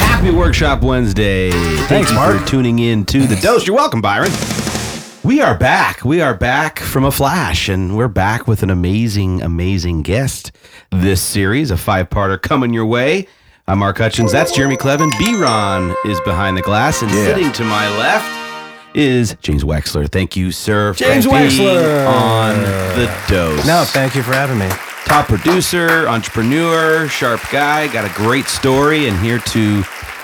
Happy Workshop Wednesday. Thank Thanks, you Mark. for tuning in to the dose. You're welcome, Byron. We are back. We are back from a flash, and we're back with an amazing, amazing guest. This series, a five-parter, coming your way. I'm Mark Hutchins. That's Jeremy Clevin. B-Ron is behind the glass, and sitting to my left is James Wexler. Thank you, sir. James Wexler. on the dose. No, thank you for having me. Top producer, entrepreneur, sharp guy, got a great story, and here to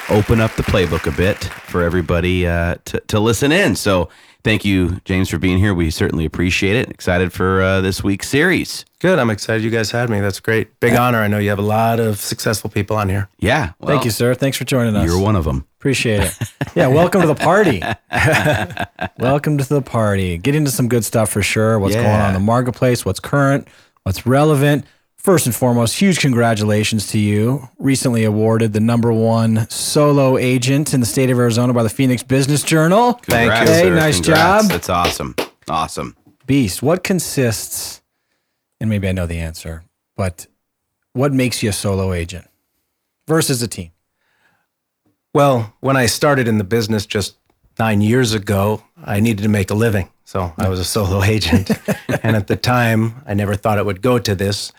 open up the playbook a bit for everybody uh, to, to listen in. So thank you, James, for being here. We certainly appreciate it. Excited for uh, this week's series. Good. I'm excited you guys had me. That's great. Big honor. I know you have a lot of successful people on here. Yeah. well, Thank you, sir. Thanks for joining us. You're one of them. Appreciate it. Yeah, welcome to the party. welcome to the party. Get into some good stuff for sure. What's going on in the marketplace, what's current, what's relevant. First and foremost, huge congratulations to you. Recently awarded the number one solo agent in the state of Arizona by the Phoenix Business Journal. Thank you. Congrats, Hey, sir. nice Congrats. job. That's awesome. Awesome. Beast, what consists, and maybe I know the answer, but what makes you a solo agent versus a team? Well, when I started in the business just nine years ago, I needed to make a living. So I was a solo agent. and at the time, I never thought it would go to this.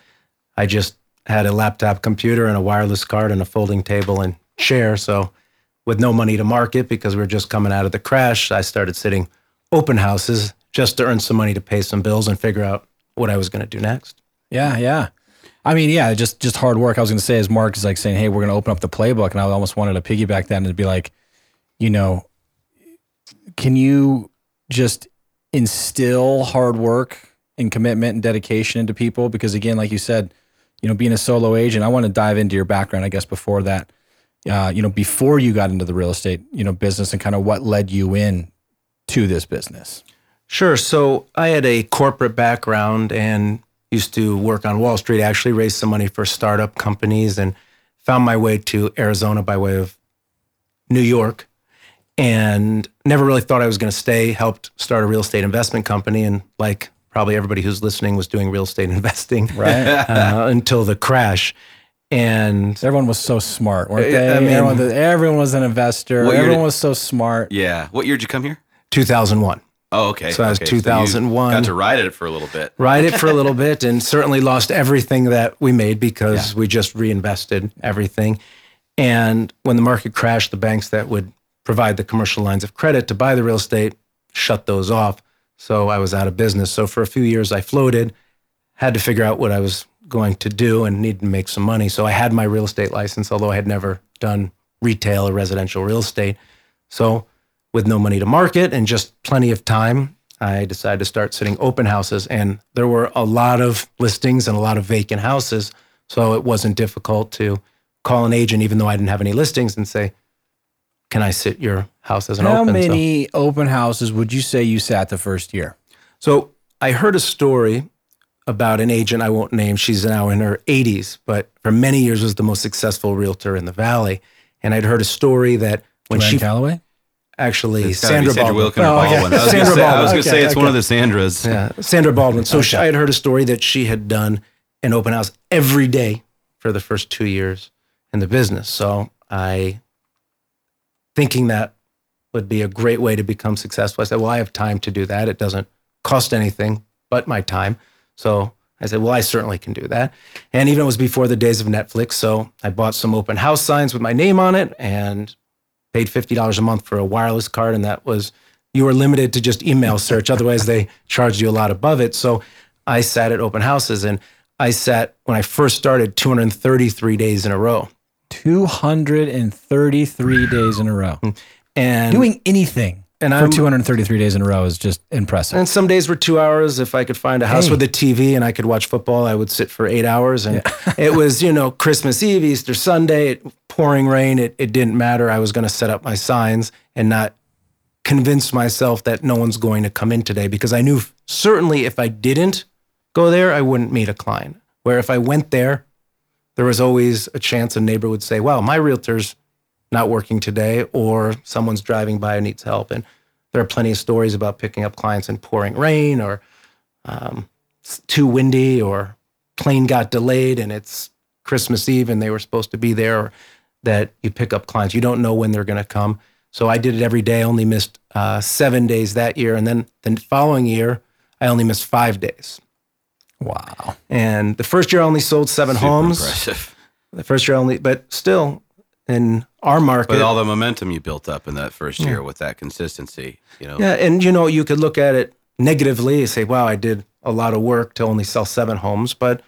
I just had a laptop computer and a wireless card and a folding table and chair. So, with no money to market because we were just coming out of the crash, I started sitting open houses just to earn some money to pay some bills and figure out what I was going to do next. Yeah, yeah. I mean, yeah, just just hard work. I was going to say, as Mark is like saying, "Hey, we're going to open up the playbook," and I almost wanted to piggyback that and be like, you know, can you just instill hard work and commitment and dedication into people? Because again, like you said, you know, being a solo agent, I want to dive into your background. I guess before that, uh, you know, before you got into the real estate, you know, business and kind of what led you in to this business. Sure. So I had a corporate background and used to work on Wall Street, actually raised some money for startup companies and found my way to Arizona by way of New York and never really thought I was going to stay, helped start a real estate investment company. And like probably everybody who's listening was doing real estate investing Right. uh, until the crash. And Everyone was so smart, weren't they? I mean- everyone, everyone was an investor. Everyone did- was so smart. Yeah. What year did you come here? 2001. Oh, okay. So that was okay. you 2001. got to ride it for a little bit. ride it for a little bit and certainly lost everything that we made because we just reinvested everything. And when the market crashed, the banks that would provide the commercial lines of credit to buy the real estate shut those off. So I was out of business. So for a few years, I floated, had to figure out what I was going to do and needed to make some money. So I had my real estate license, although I had never done retail or residential real estate. So with no money to market and just plenty of time, I decided to start sitting open houses. And there were a lot of listings and a lot of vacant houses. So it wasn't difficult to call an agent, even though I didn't have any listings, and say, Can I sit your house as an How open? So- many open houses would you say you sat the first year? So I heard a story about an agent I won't name. She's now in her 80s, but for many years was the most successful realtor in the valley. And I'd heard a story that when Joanne she Calloway? actually It's gotta be Sandra, Sandra Baldwin. Wilkin Oh, okay. Baldwin. I was Sandra gonna say, I was Baldwin. going to say Okay, it's one of the Sandras. Yeah, Sandra Baldwin. So she, I had heard a story that she had done an open house every day for the first two years in the business. So I, thinking that would be a great way to become successful, I said, well, I have time to do that. It doesn't cost anything but my time. So I said, well, I certainly can do that. And even it was before the days of Netflix. So I bought some open house signs with my name on it and paid $50 a month for a wireless card. And that was, you were limited to just email search. Otherwise, they charged you a lot above it. So I sat at open houses and I sat when I first started 233 days in a row. 233 days in a row. Hmm. And Doing anything and for I'm 233 days in a row is just impressive. And some days were two hours. If I could find a house Hey. with a TV and I could watch football, I would sit for eight hours. And it was, you know, Christmas Eve, Easter Sunday, it, pouring rain. It, it didn't matter. I was going to set up my signs and not convince myself that no one's going to come in today because I knew certainly if I didn't go there, I wouldn't meet a client. Where if I went there, there was always a chance a neighbor would say, well, my realtor's not working today, or someone's driving by and needs help. And there are plenty of stories about picking up clients in pouring rain or um, too windy or plane got delayed and it's Christmas Eve and they were supposed to be there, that you pick up clients. You don't know when they're going to come. So I did it every day. Only missed uh, seven days that year, and then the following year I only missed five days. Wow. And the first year I only sold seven Super homes. impressive. The first year only, but still in our market. With all the momentum you built up in that first year with that consistency, you know. Yeah, and you know, you could look at it negatively and say, "Wow, I did a lot of work to only sell seven homes," but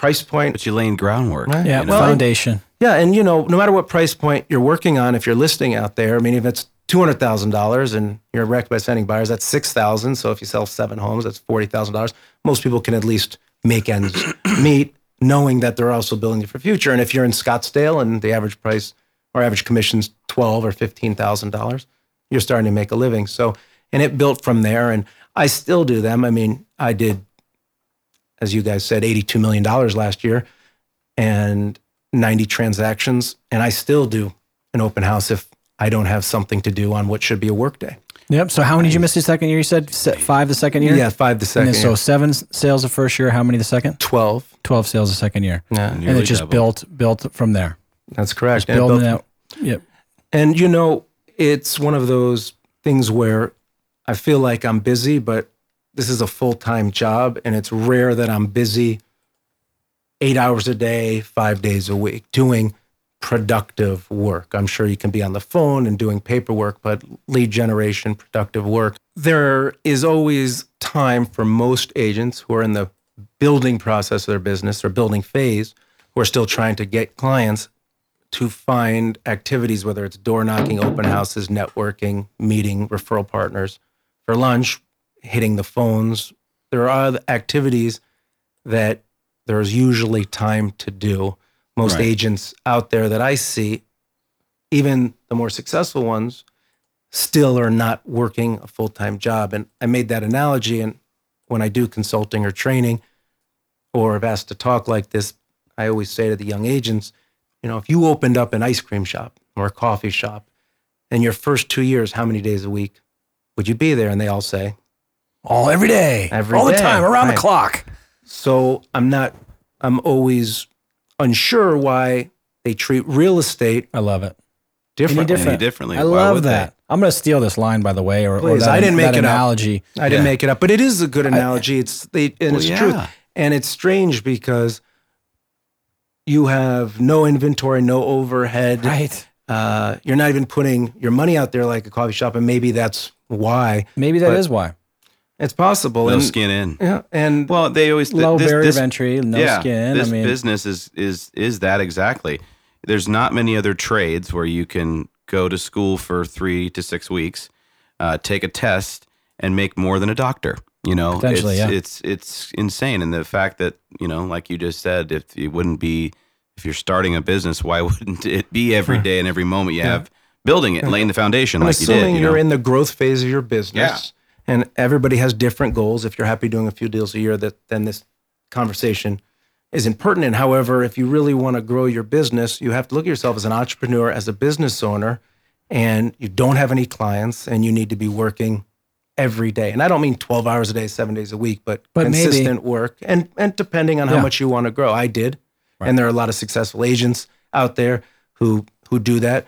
price point. But you laying groundwork. Right. Yeah. you know? well, foundation. Yeah, and you know, no matter what price point you're working on, if you're listing out there, I mean, if it's two hundred thousand dollars and you're wrecked by sending buyers, that's six thousand. So if you sell seven homes, that's forty thousand dollars. Most people can at least make ends meet, knowing that they're also building for future. And if you're in Scottsdale and the average price or average commission's twelve or fifteen thousand dollars, you're starting to make a living. So, and it built from there. And I still do them. I mean, I did, as you guys said, eighty-two million dollars last year, and 90 transactions, and I still do an open house if I don't have something to do on what should be a work day. Yep. So how many did you miss the second year? You said five the second year? Yeah, five the And second. then, so seven sales the first year. How many the second? 12. 12 sales the second year. Yeah, And Nearly it just double. built built from there. that's correct. And, it Building built- out. Yep. and you know, it's one of those things where I feel like I'm busy, but this is a full time job, and it's rare that I'm busy eight hours a day, five days a week, doing productive work. I'm sure you can be on the phone and doing paperwork, but lead generation, productive work. There is always time for most agents who are in the building process of their business or building phase who are still trying to get clients to find activities, whether it's door knocking, open houses, networking, meeting, referral partners for lunch, hitting the phones. There are other activities that there's usually time to do. Most Right. agents out there that I see, even the more successful ones, still are not working a full time job. And I made that analogy. And when I do consulting or training, or if asked to talk like this, I always say to the young agents, you know, if you opened up an ice cream shop or a coffee shop in your first two years, how many days a week would you be there? And they all say, All every day. Every all the time, around right. the clock. so I'm not, I'm always unsure why they treat real estate I love it. differently. different. differently. I love would they? that. I'm going to steal this line, by the way, or, or that, I didn't make that it up. analogy. I didn't Yeah. make it up, but it is a good analogy. it's they, and Well, it's yeah. true. And it's strange because you have no inventory, no overhead. Right. Uh, you're not even putting your money out there like a coffee shop, and maybe that's why Maybe that is But- why. It's possible. No and, skin in. Yeah, and Well, they always Low this, barrier this, of entry, no yeah, skin. This I mean, business is is is that exactly. There's not many other trades where you can go to school for three to six weeks, uh, take a test, and make more than a doctor. You know, Potentially, it's, yeah. it's it's insane, and the fact that you know, like you just said, if it wouldn't be if you're starting a business, why wouldn't it be every day and every moment you have building it, laying the foundation I'm like you did? assuming You you know? are in the growth phase of your business, and everybody has different goals. If you're happy doing a few deals a year, that then this conversation isn't pertinent. However, if you really want to grow your business, you have to look at yourself as an entrepreneur, as a business owner, and you don't have any clients, and you need to be working every day. And I don't mean 12 hours a day, seven days a week, but, But maybe- consistent work, and and depending on how Yeah. much you want to grow. I did, and there are a lot of successful agents out there who who do that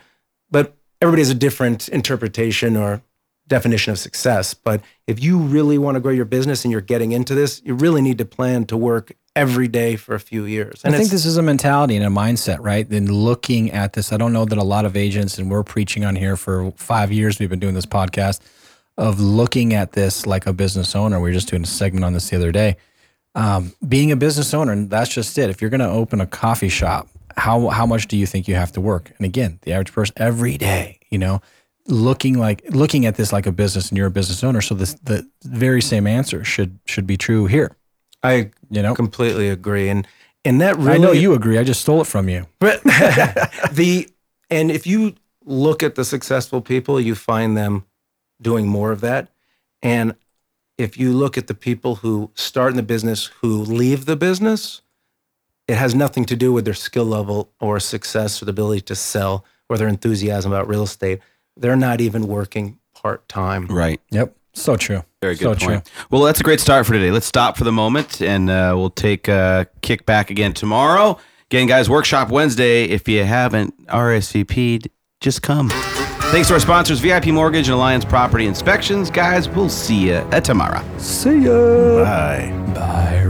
but everybody has a different interpretation or definition of success. But if you really want to grow your business and you're getting into this, you really need to plan to work every day for a few years. And I think this is a mentality and a mindset, right? Then looking at this, I don't know that a lot of agents, and we're preaching on here for five years, we've been doing this podcast of looking at this like a business owner. We were just doing a segment on this the other day. Um, being a business owner, and that's just it. If you're going to open a coffee shop, how how much do you think you have to work? And again, the average person every day, you know, looking like looking at this like a business, and you're a business owner. So this the very same answer should should be true here. I You know, completely agree. And and that really I know you agree. I just stole it from you. But the and if you look at the successful people, you find them doing more of that. And if you look at the people who start in the business who leave the business, it has nothing to do with their skill level or success or the ability to sell or their enthusiasm about real estate they're not even working part time. Right. Yep. So true. Very good so point. True. Well, that's a great start for today. Let's stop for the moment and uh, we'll take a kick back again tomorrow. Again, guys, workshop Wednesday. If you haven't RSVP'd, just come. Thanks to our sponsors, VIP Mortgage and Alliance Property Inspections. Guys, we'll see you tomorrow. See ya. Bye. Bye,